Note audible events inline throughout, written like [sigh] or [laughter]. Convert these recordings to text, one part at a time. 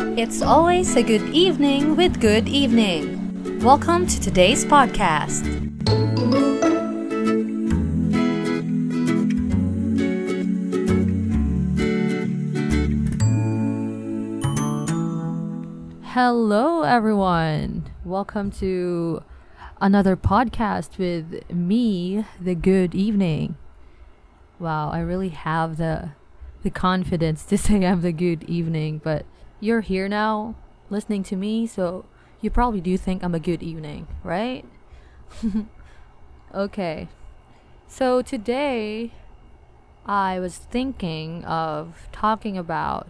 It's always a good evening with Good Evening. Welcome to today's podcast. Hello, everyone. Welcome to another podcast with me, the Good Evening. Wow, I really have the the confidence to [laughs] say I'm the Good Evening, but you're here now listening to me, so you probably do think I'm a good evening, right? [laughs] okay. So today I was thinking of talking about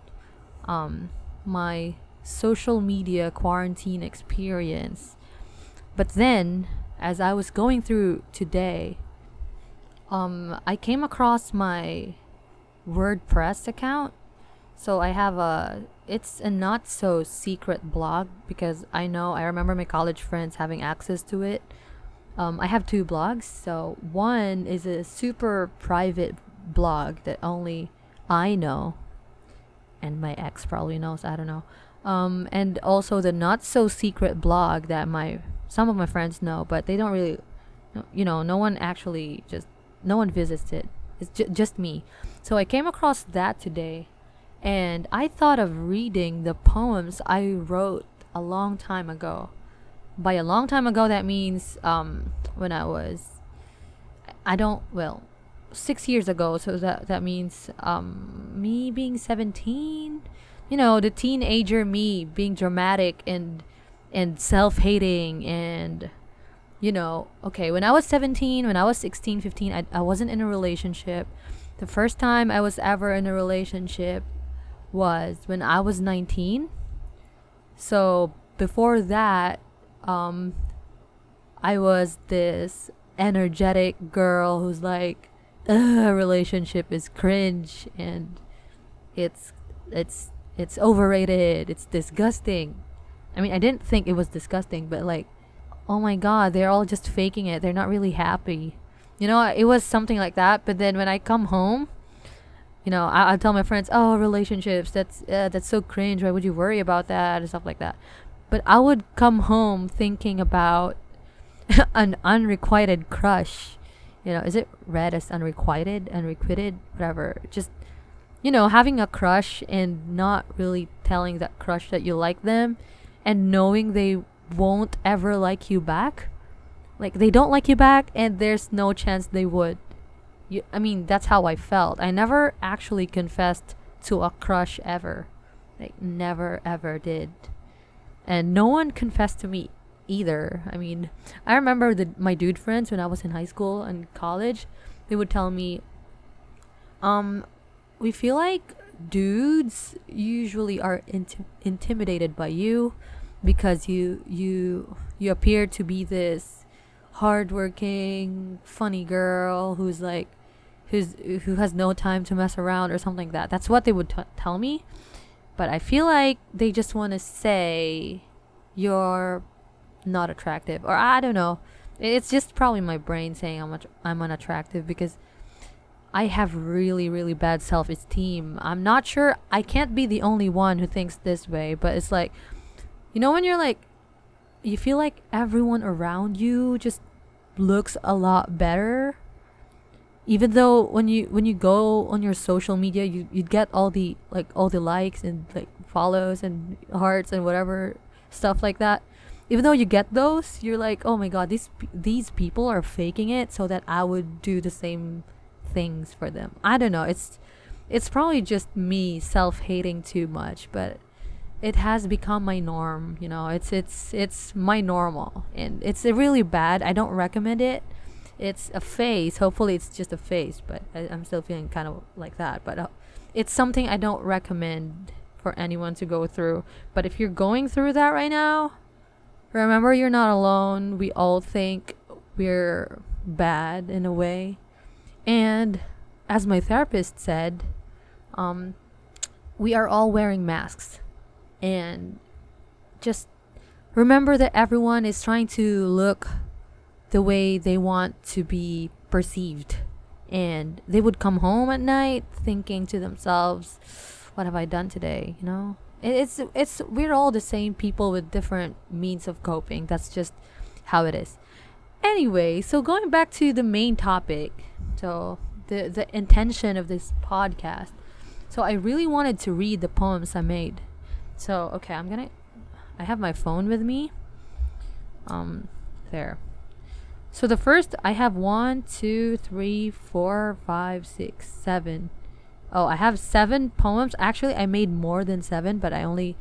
um my social media quarantine experience. But then, as I was going through today, um, I came across my WordPress account. So I have a, it's a not so secret blog because I know, I remember my college friends having access to it. Um, I have two blogs. So one is a super private blog that only I know, and my ex probably knows. I don't know um, and also the not so secret blog that my some of my friends know, but they don't really, you know, no one actually just no one visits it. It's ju- just me. So I came across that today, and I thought of reading the poems I wrote a long time ago. By a long time ago, that means um, when I was, I don't well, six years ago. So that that means um, me being seventeen you know the teenager me being dramatic and and self-hating and you know okay when i was 17 when i was 16 15 I, I wasn't in a relationship the first time i was ever in a relationship was when i was 19 so before that um i was this energetic girl who's like relationship is cringe and it's it's it's overrated, it's disgusting. I mean, I didn't think it was disgusting, but like, oh my god, they're all just faking it. They're not really happy. You know, it was something like that. But then when I come home, you know, I, I tell my friends, oh, relationships, that's uh, that's so cringe. Why would you worry about that and stuff like that? But I would come home thinking about [laughs] an unrequited crush. You know, is it read as unrequited, unrequited, whatever? Just you know, having a crush and not really telling that crush that you like them and knowing they won't ever like you back. Like they don't like you back and there's no chance they would. You, I mean, that's how I felt. I never actually confessed to a crush ever. Like never ever did. And no one confessed to me either. I mean, I remember the my dude friends when I was in high school and college, they would tell me um we feel like dudes usually are inti- intimidated by you because you you you appear to be this hardworking, funny girl who's like who's who has no time to mess around or something like that. That's what they would t- tell me. But I feel like they just want to say you're not attractive or I don't know. It's just probably my brain saying I'm I'm unattractive because I have really, really bad self esteem. I'm not sure, I can't be the only one who thinks this way, but it's like, you know, when you're like, you feel like everyone around you just looks a lot better even though when you when you go on your social media you you get all the like all the likes and like follows and hearts and whatever stuff like that even though you get those you're like oh my god these these people are faking it so that i would do the same things for them. I don't know. It's it's probably just me self-hating too much, but it has become my norm, you know. It's it's it's my normal and it's really bad. I don't recommend it. It's a phase. Hopefully it's just a phase, but I, am still feeling kind of like that, but uh, it's something I don't recommend for anyone to go through. But if you're going through that right now, remember you're not alone. We all think we're bad in a way and as my therapist said, um, we are all wearing masks. And just remember that everyone is trying to look the way they want to be perceived. And they would come home at night thinking to themselves, what have I done today? You know? it's it's we're all the same people with different means of coping. That's just how it is. Anyway, so going back to the main topic, so the the intention of this podcast. So I really wanted to read the poems I made. So okay, I'm gonna. I have my phone with me. Um, there. So the first I have one, two, three, four, five, six, seven. Oh, I have seven poems. Actually, I made more than seven, but I only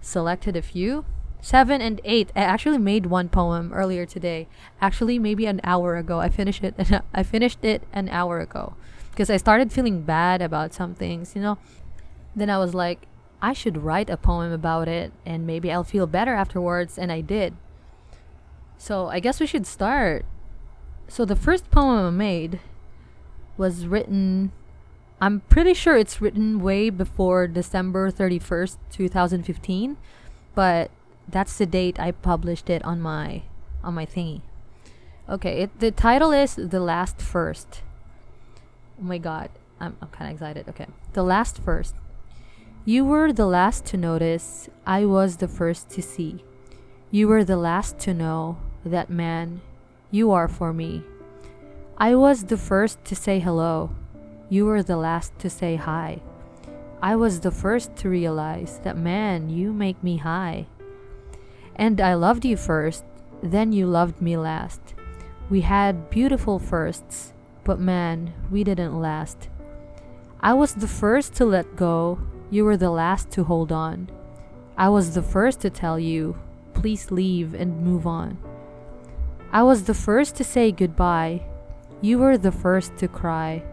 selected a few. Seven and eight. I actually made one poem earlier today. Actually, maybe an hour ago. I finished it. [laughs] I finished it an hour ago because I started feeling bad about some things. You know. Then I was like, I should write a poem about it, and maybe I'll feel better afterwards. And I did. So I guess we should start. So the first poem I made was written I'm pretty sure it's written way before December 31st, 2015, but that's the date I published it on my on my thingy. Okay, it, the title is The Last First. Oh my god, I'm I'm kind of excited. Okay. The Last First. You were the last to notice, I was the first to see. You were the last to know that man, you are for me. I was the first to say hello. You were the last to say hi. I was the first to realize that man, you make me high. And I loved you first, then you loved me last. We had beautiful firsts, but man, we didn't last. I was the first to let go, you were the last to hold on. I was the first to tell you, please leave and move on. I was the first to say goodbye, you were the first to cry.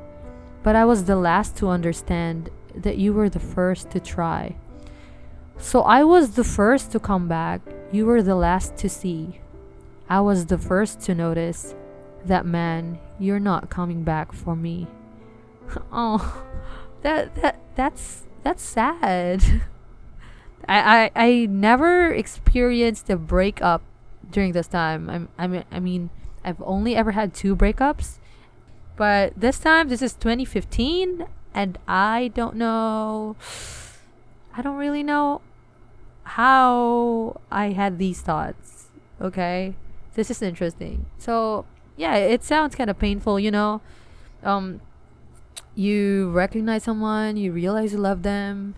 But I was the last to understand that you were the first to try. So I was the first to come back, you were the last to see. I was the first to notice that man, you're not coming back for me. [laughs] oh, that that that's that's sad. [laughs] I, I I never experienced a breakup during this time. I'm I mean I mean I've only ever had two breakups. But this time this is 2015 and I don't know I don't really know how I had these thoughts. Okay? This is interesting. So, yeah, it sounds kind of painful, you know. Um you recognize someone, you realize you love them,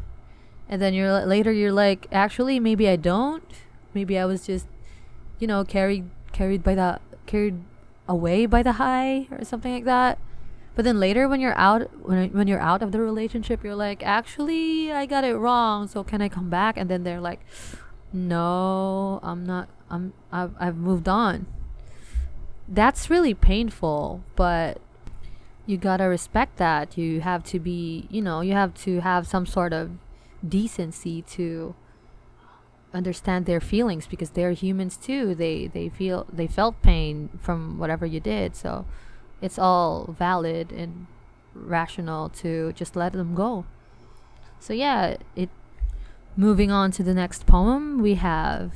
and then you're later you're like, actually maybe I don't. Maybe I was just you know, carried carried by the carried away by the high or something like that. But then later when you're out when when you're out of the relationship, you're like, "Actually, I got it wrong. So can I come back?" And then they're like, "No, I'm not I'm I've, I've moved on." That's really painful, but you got to respect that. You have to be, you know, you have to have some sort of decency to understand their feelings because they're humans too. They they feel they felt pain from whatever you did. So it's all valid and rational to just let them go. So yeah, it moving on to the next poem, we have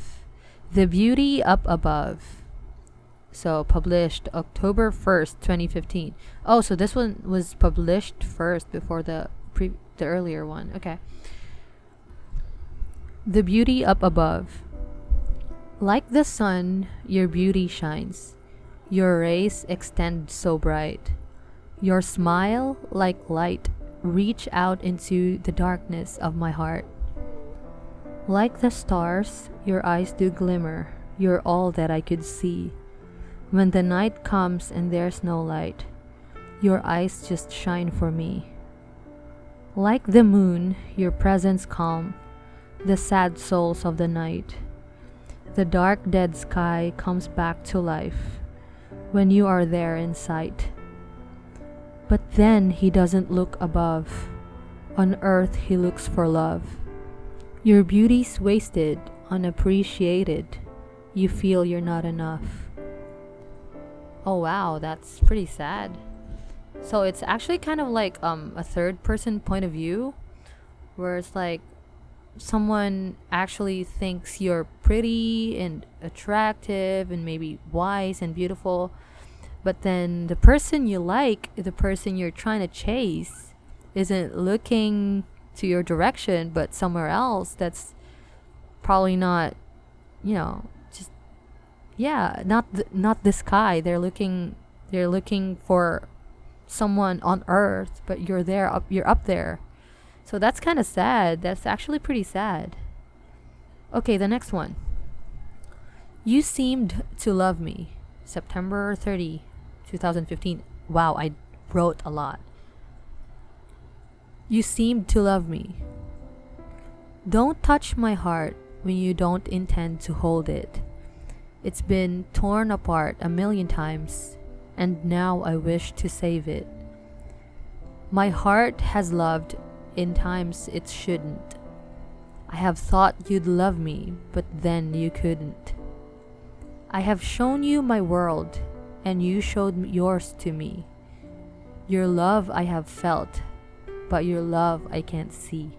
The Beauty Up Above. So published October 1st, 2015. Oh, so this one was published first before the pre the earlier one. Okay. The beauty up above. Like the sun, your beauty shines. Your rays extend so bright. Your smile, like light, reach out into the darkness of my heart. Like the stars, your eyes do glimmer. You're all that I could see. When the night comes and there's no light, your eyes just shine for me. Like the moon, your presence calm the sad souls of the night. The dark, dead sky comes back to life when you are there in sight. But then he doesn't look above. On earth he looks for love. Your beauty's wasted, unappreciated. You feel you're not enough. Oh wow, that's pretty sad. So it's actually kind of like um a third person point of view where it's like someone actually thinks you're pretty and attractive and maybe wise and beautiful, but then the person you like, the person you're trying to chase, isn't looking to your direction but somewhere else that's probably not you know just yeah not th- not this guy. They're looking they're looking for someone on earth but you're there up you're up there so that's kind of sad. That's actually pretty sad. Okay the next one. You seemed to love me. September 30 2015 wow i wrote a lot. You seemed to love me. Don't touch my heart when you don't intend to hold it. It's been torn apart a million times and now I wish to save it. My heart has loved in times it shouldn't. I have thought you'd love me, but then you couldn't. I have shown you my world, and you showed yours to me. Your love I have felt, but your love I can't see.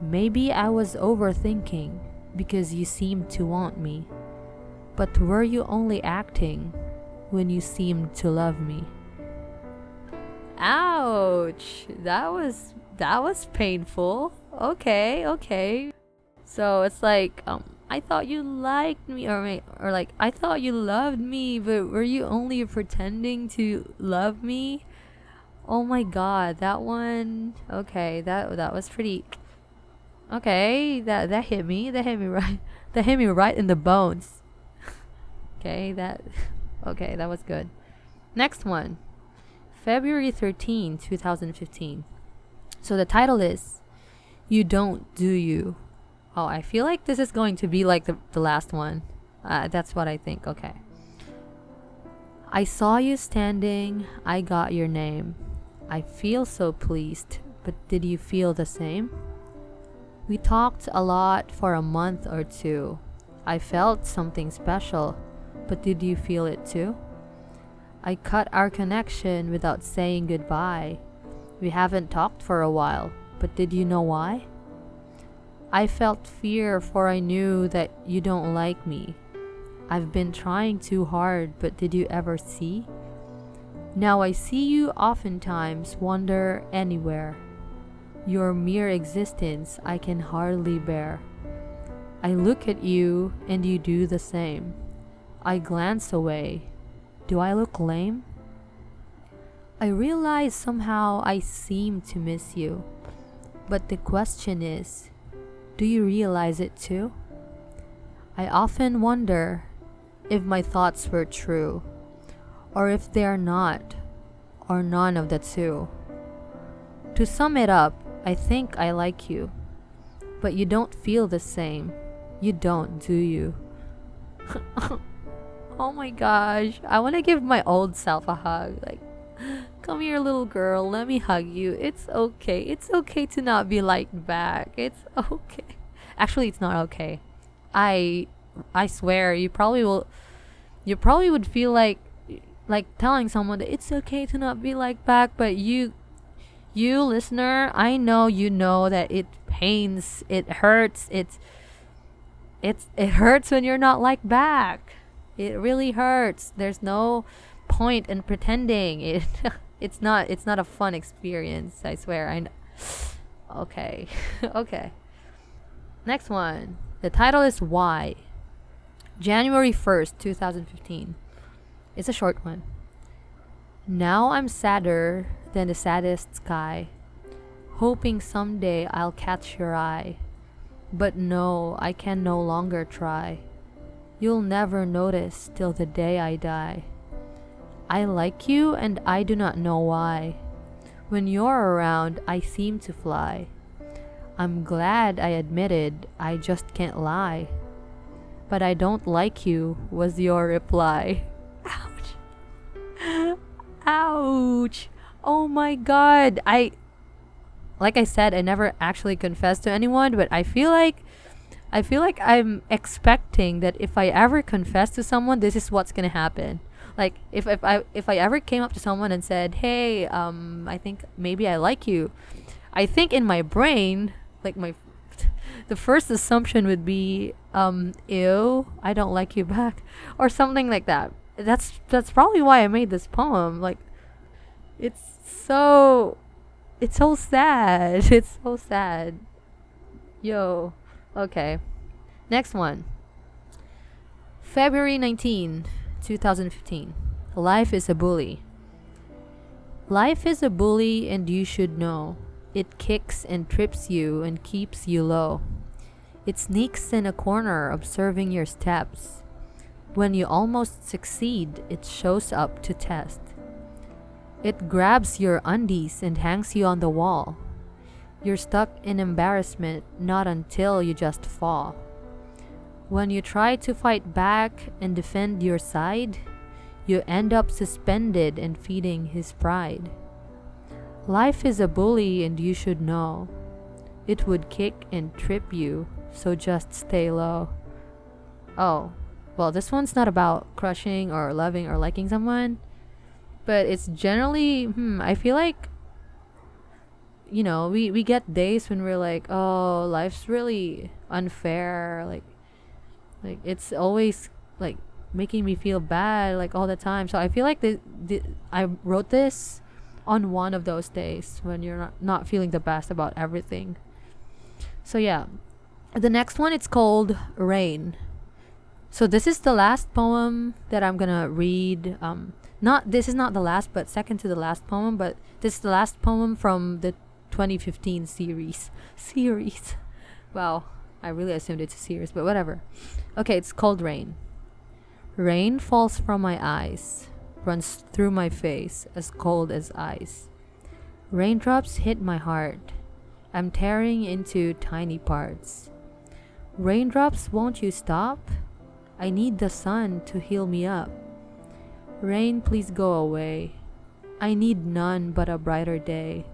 Maybe I was overthinking because you seemed to want me. But were you only acting when you seemed to love me. Ouch. That was that was painful. Okay, okay. So it's like um I thought you liked me or or like I thought you loved me, but were you only pretending to love me? Oh my god, that one. Okay, that that was pretty Okay, that that hit me. That hit me [laughs] right. That hit me right in the bones. [laughs] okay, that [laughs] Okay, that was good. Next one. February 13, 2015. So the title is You Don't Do You. Oh, I feel like this is going to be like the, the last one. Uh, that's what I think. Okay. I saw you standing. I got your name. I feel so pleased, but did you feel the same? We talked a lot for a month or two. I felt something special but did you feel it too? I cut our connection without saying goodbye. We haven't talked for a while, but did you know why? I felt fear for I knew that you don't like me. I've been trying too hard, but did you ever see? Now I see you oftentimes wander anywhere. Your mere existence I can hardly bear. I look at you and you do the same. I glance away. Do I look lame? I realize somehow I seem to miss you. But the question is do you realize it too? I often wonder if my thoughts were true, or if they are not, or none of the two. To sum it up, I think I like you, but you don't feel the same. You don't, do you? [laughs] Oh my gosh. I want to give my old self a hug. Like, come here, little girl. Let me hug you. It's okay. It's okay to not be liked back. It's [laughs] okay. Actually, it's not okay. I I swear you probably will you probably would feel like like telling someone that it's okay to not be liked back, but you you listener, I know you know that it pains, it hurts, it's it's it hurts when you're not liked back. It really hurts. There's no point in pretending. [laughs] It it's not it's not a fun experience, I swear. I know. [sighs] Okay. [laughs] okay. Next one. The title is Why. January 1st, 2015. It's a short one. Now I'm sadder than the saddest sky, hoping someday I'll catch your eye. But no, I can no longer try. You'll never notice till the day I die. I like you and I do not know why. When you're around, I seem to fly. I'm glad I admitted I just can't lie. But I don't like you, was your reply. Ouch. [laughs] Ouch. Oh my god. I. Like I said, I never actually confessed to anyone, but I feel like I feel like I'm expecting that if I ever confess to someone, this is what's gonna happen. Like if if I if I ever came up to someone and said, "Hey, um, I think maybe I like you," I think in my brain, like my, [laughs] the first assumption would be, um, "Ew, I don't like you back," or something like that. That's that's probably why I made this poem. Like, it's so it's so sad. [laughs] It's so sad. Yo. Okay. Next one. February 19, 2015. Life is a bully. Life is a bully and you should know. It kicks and trips you and keeps you low. It sneaks in a corner observing your steps. When you almost succeed, it shows up to test. It grabs your undies and hangs you on the wall. You're stuck in embarrassment not until you just fall. When you try to fight back and defend your side, you end up suspended and feeding his pride. Life is a bully and you should know. It would kick and trip you, so just stay low. Oh, well, this one's not about crushing or loving or liking someone but it's generally hmm, I feel like you know, we we get days when we're like, "Oh, life's really unfair." Like like it's always like making me feel bad like all the time. So I feel like the, the I wrote this on one of those days when you're not, not feeling the best about everything. So yeah. The next one it's called Rain. So this is the last poem that I'm to read um not this is not the last but second to the last poem but this is the last poem from the 2015 series [laughs] series wow i really assumed it's a series but whatever. Okay it's called rain. Rain falls from my eyes runs through my face as cold as ice. Raindrops hit my heart. I'm tearing into tiny parts. Raindrops won't you stop? I need the sun to heal me up. Rain, please go away. I need none but a brighter day.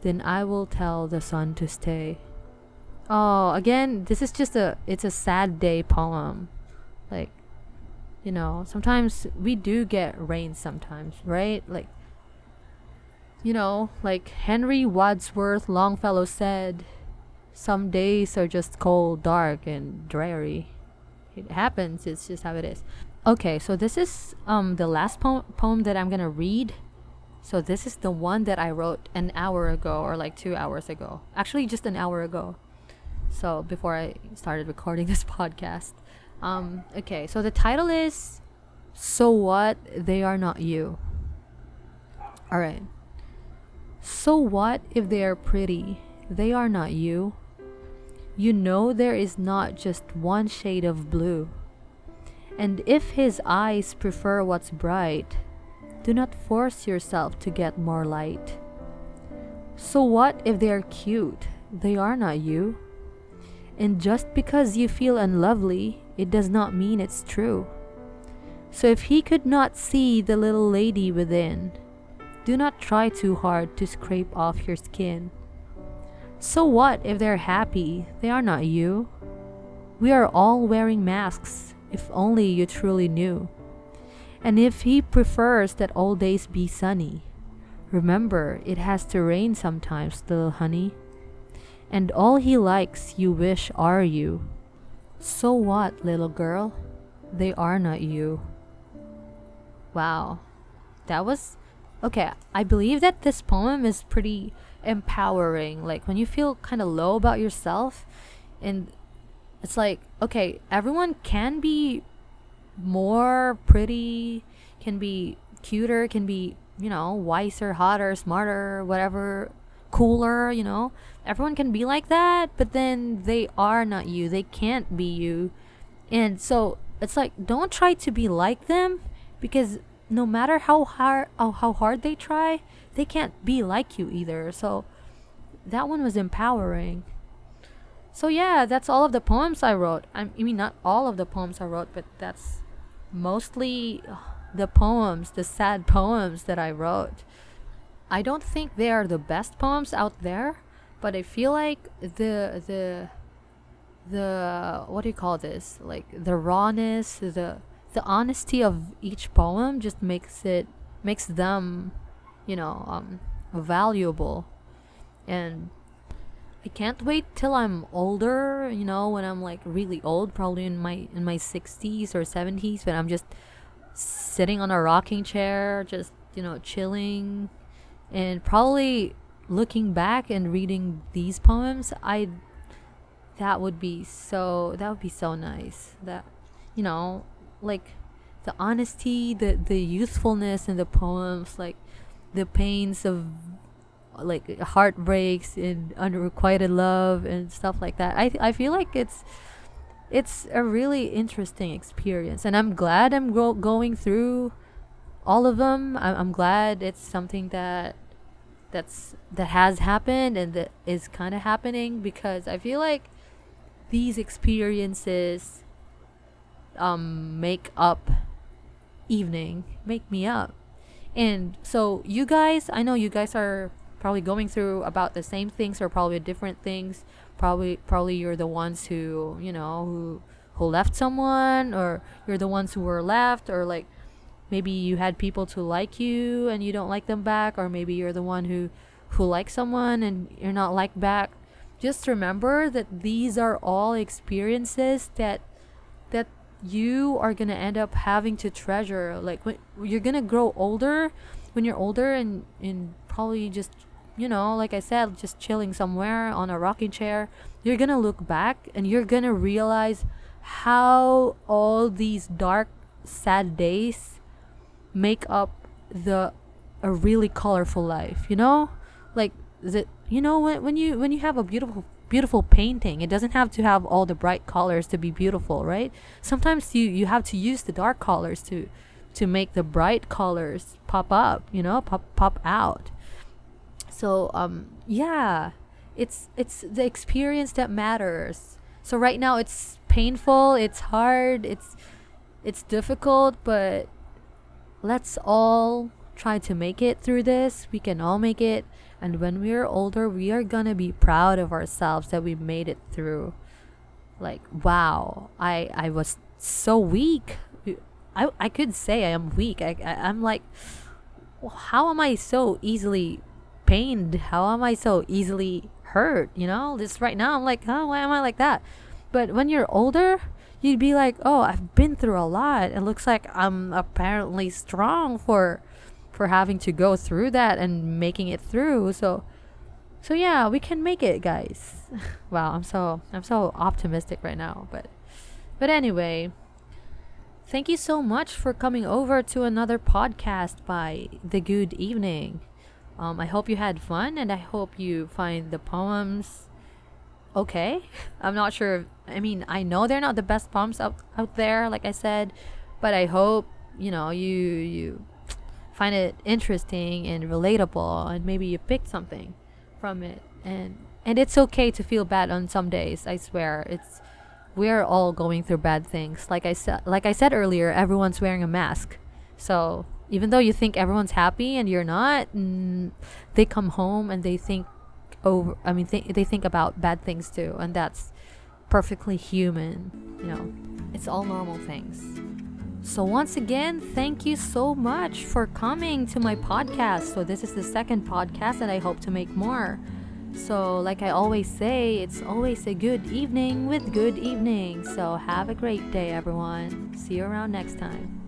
Then I will tell the sun to stay. Oh, again, this is just a it's a sad day poem. Like you know, sometimes we do get rain sometimes, right? Like you know, like Henry Wadsworth Longfellow said, some days are just cold, dark, and dreary. It happens, it's just how it is. Okay, so this is um the last po- poem that I'm gonna read. So this is the one that I wrote an hour ago or like two hours ago. Actually, just an hour ago. So before I started recording [laughs] this podcast. Um, okay, so the title is So What They Are Not You. Alright. So what if they are pretty? They are not you. You know there is not just one shade of blue. And if his eyes prefer what's bright, do not force yourself to get more light. So what if they are cute? They are not you. And just because you feel unlovely, it does not mean it's true. So if he could not see the little lady within, do not try too hard to scrape off your skin. So what if they're happy? They are not you. We are all wearing masks if only you truly knew. And if he prefers that all days be sunny, remember it has to rain sometimes, little honey. And all he likes you wish are you. So what, little girl? They are not you. Wow. That was okay. I believe that this poem is pretty empowering. Like when you feel kind of low about yourself and it's like okay everyone can be more pretty can be cuter can be you know wiser hotter smarter whatever cooler you know? Everyone can be like that but then they are not you. They can't be you. And so it's like don't try to be like them because no matter how hard how hard they try they can't be like you either. So that one was empowering. So yeah, that's all of the poems I wrote. I mean, not all of the poems I wrote, but that's mostly the poems, the sad poems that I wrote. I don't think they are the best poems out there, but I feel like the the the what do you call this? Like the rawness, the the honesty of each poem just makes it makes them, you know, um, valuable, and I can't wait till I'm older, you know, when I'm like really old, probably in my in my 60s or 70s, when I'm just sitting on a rocking chair, just, you know, chilling and probably looking back and reading these poems, I that would be so that would be so nice. That you know, like the honesty, the the youthfulness in the poems, like the pains of like heartbreaks and unrequited love and stuff like that. I I feel like it's it's a really interesting experience, and I'm glad I'm go- going through all of them. I'm, I'm glad it's something that that's that has happened and that is kind of happening because I feel like these experiences um make up evening make me up. And so you guys i know you guys are probably going through about the same things or probably different things. Probably probably you're the ones who you know who who left someone or you're the ones who were left or like maybe you had people to like you and you don't like them back or maybe you're the one who who likes someone and you're not liked back. Just remember that these are all experiences that that you are going to end up having to treasure. Like when you're going to grow older when you're older and and probably just you know like i said just chilling somewhere on a rocking chair you're going to look back and you're going to realize how all these dark sad days make up the a really colorful life you know? Like that you know when, when you when you have a beautiful beautiful painting it doesn't have to have all the bright colors to be beautiful right? Sometimes you you have to use the dark colors to to make the bright colors pop up you know pop pop out. So um yeah it's it's the experience that matters. So right now it's painful it's hard it's it's difficult but let's all try to make it through this. We can all make it. And when we are older, we are to be proud of ourselves that we made it through. Like, wow, I, I was so weak. I, I could say I am weak. I, I, I'm like, how am I so easily pained? How am I so easily hurt? You know, this right now, I'm like, oh, why am I like that? But when you're older, you'd be like, oh, I've been through a lot. It looks like I'm apparently strong for for having to go through that and making it through. So so yeah, we can make it, guys. [laughs] wow, I'm so I'm so optimistic right now, but but anyway, thank you so much for coming over to another podcast by The Good Evening. Um, I hope you had fun and I hope you find the poems okay. I'm not sure. I mean, I know they're not the best poems out out there, like I said, but I hope you know you you find it interesting and relatable, and maybe you picked something from it. And and it's okay to feel bad on some days. I swear, it's we're all going through bad things. Like I said, like I said earlier, everyone's wearing a mask. So even though you think everyone's happy and you're not, mm, they come home and they think over i mean th- they think about bad things too and that's perfectly human you know. It's all normal things. So once again thank you so much for coming to my podcast. So this is the second podcast and i hope to make more. So like i always say it's always a good evening with good evening. So have a great day everyone. See you around next time